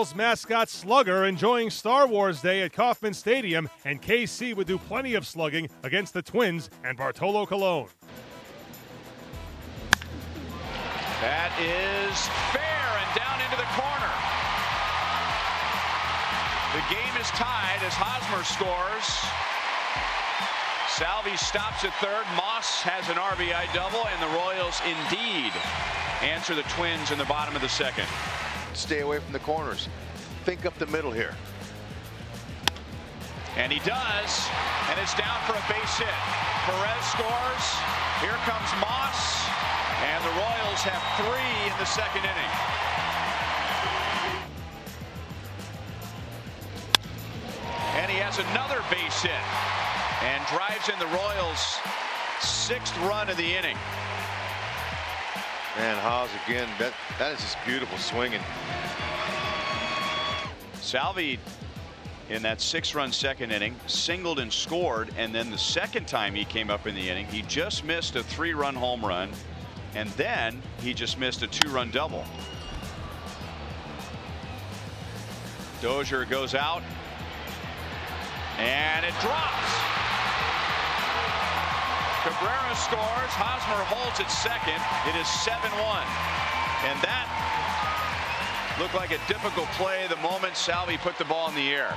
Mascot Slugger enjoying Star Wars Day at Kauffman Stadium, and KC would do plenty of slugging against the Twins and Bartolo Colon. That is fair and down into the corner. The game is tied as Hosmer scores. Salvi stops at third. Moss has an RBI double, and the Royals indeed answer the Twins in the bottom of the second. Stay away from the corners. Think up the middle here. And he does, and it's down for a base hit. Perez scores. Here comes Moss, and the Royals have three in the second inning. And he has another base hit and drives in the Royals' sixth run of the inning. Man, Haas again, that, that is just beautiful swinging. Salvi in that six run second inning singled and scored and then the second time he came up in the inning he just missed a three run home run and then he just missed a two run double. Dozier goes out and it drops. Cabrera scores. Hosmer holds it second. It is 7-1. And that looked like a difficult play the moment Salvi put the ball in the air.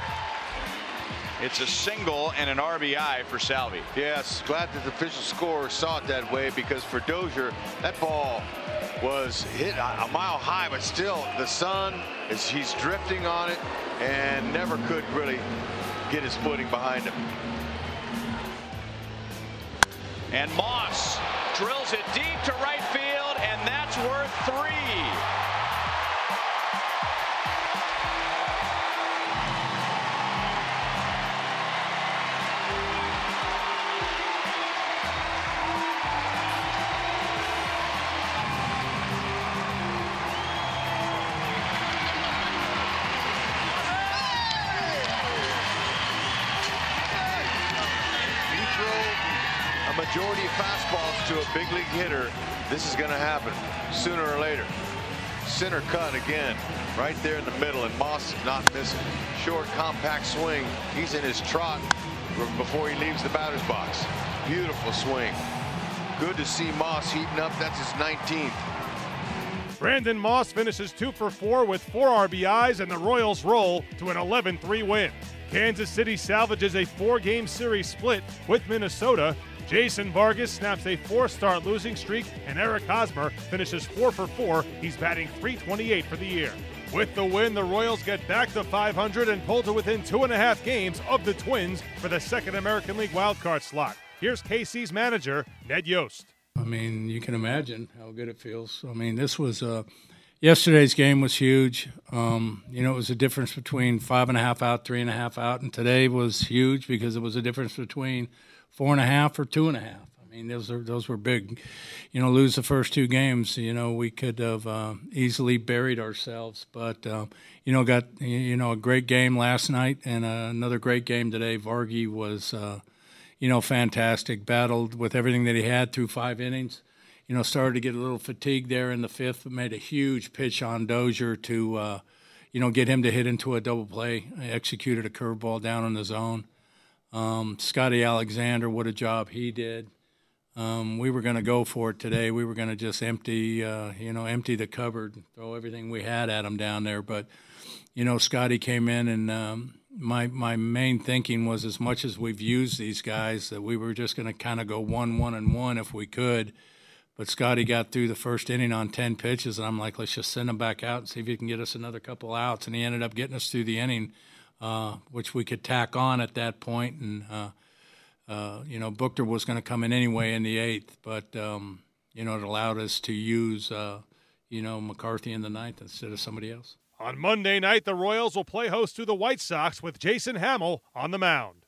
It's a single and an RBI for Salvi. Yes, glad that the official score saw it that way because for Dozier, that ball was hit a mile high, but still the sun is he's drifting on it and never could really get his footing behind him. And Moss drills it deep to right field, and that's worth three. Majority of fastballs to a big league hitter, this is going to happen sooner or later. Center cut again, right there in the middle, and Moss is not missing. Short, compact swing. He's in his trot before he leaves the batter's box. Beautiful swing. Good to see Moss heating up. That's his 19th. Brandon Moss finishes two for four with four RBIs, and the Royals roll to an 11 3 win. Kansas City salvages a four game series split with Minnesota Jason Vargas snaps a four start losing streak, and Eric Hosmer finishes 4 for 4. He's batting 328 for the year. With the win, the Royals get back to 500 and pull to within two and a half games of the Twins for the second American League wildcard slot. Here's KC's manager, Ned Yost. I mean, you can imagine how good it feels. I mean, this was uh, yesterday's game was huge. Um, you know, it was a difference between five and a half out, three and a half out, and today was huge because it was a difference between four and a half or two and a half. I mean, those are those were big. You know, lose the first two games. You know, we could have uh, easily buried ourselves, but uh, you know, got you know a great game last night and uh, another great game today. Vargy was, uh, you know, fantastic. Battled with everything that he had through five innings. You know, started to get a little fatigued there in the fifth, but made a huge pitch on Dozier to, uh, you know, get him to hit into a double play. Executed a curveball down in the zone. Um, Scotty Alexander, what a job he did. Um, we were going to go for it today. We were going to just empty, uh, you know, empty the cupboard, throw everything we had at him down there. But, you know, Scotty came in, and um, my my main thinking was as much as we've used these guys that we were just going to kind of go one, one, and one if we could. But Scotty got through the first inning on ten pitches, and I'm like, let's just send him back out and see if he can get us another couple outs. And he ended up getting us through the inning uh, which we could tack on at that point. And, uh, uh, you know, Booker was going to come in anyway in the eighth, but, um, you know, it allowed us to use, uh, you know, McCarthy in the ninth instead of somebody else. On Monday night, the Royals will play host to the White Sox with Jason Hammel on the mound.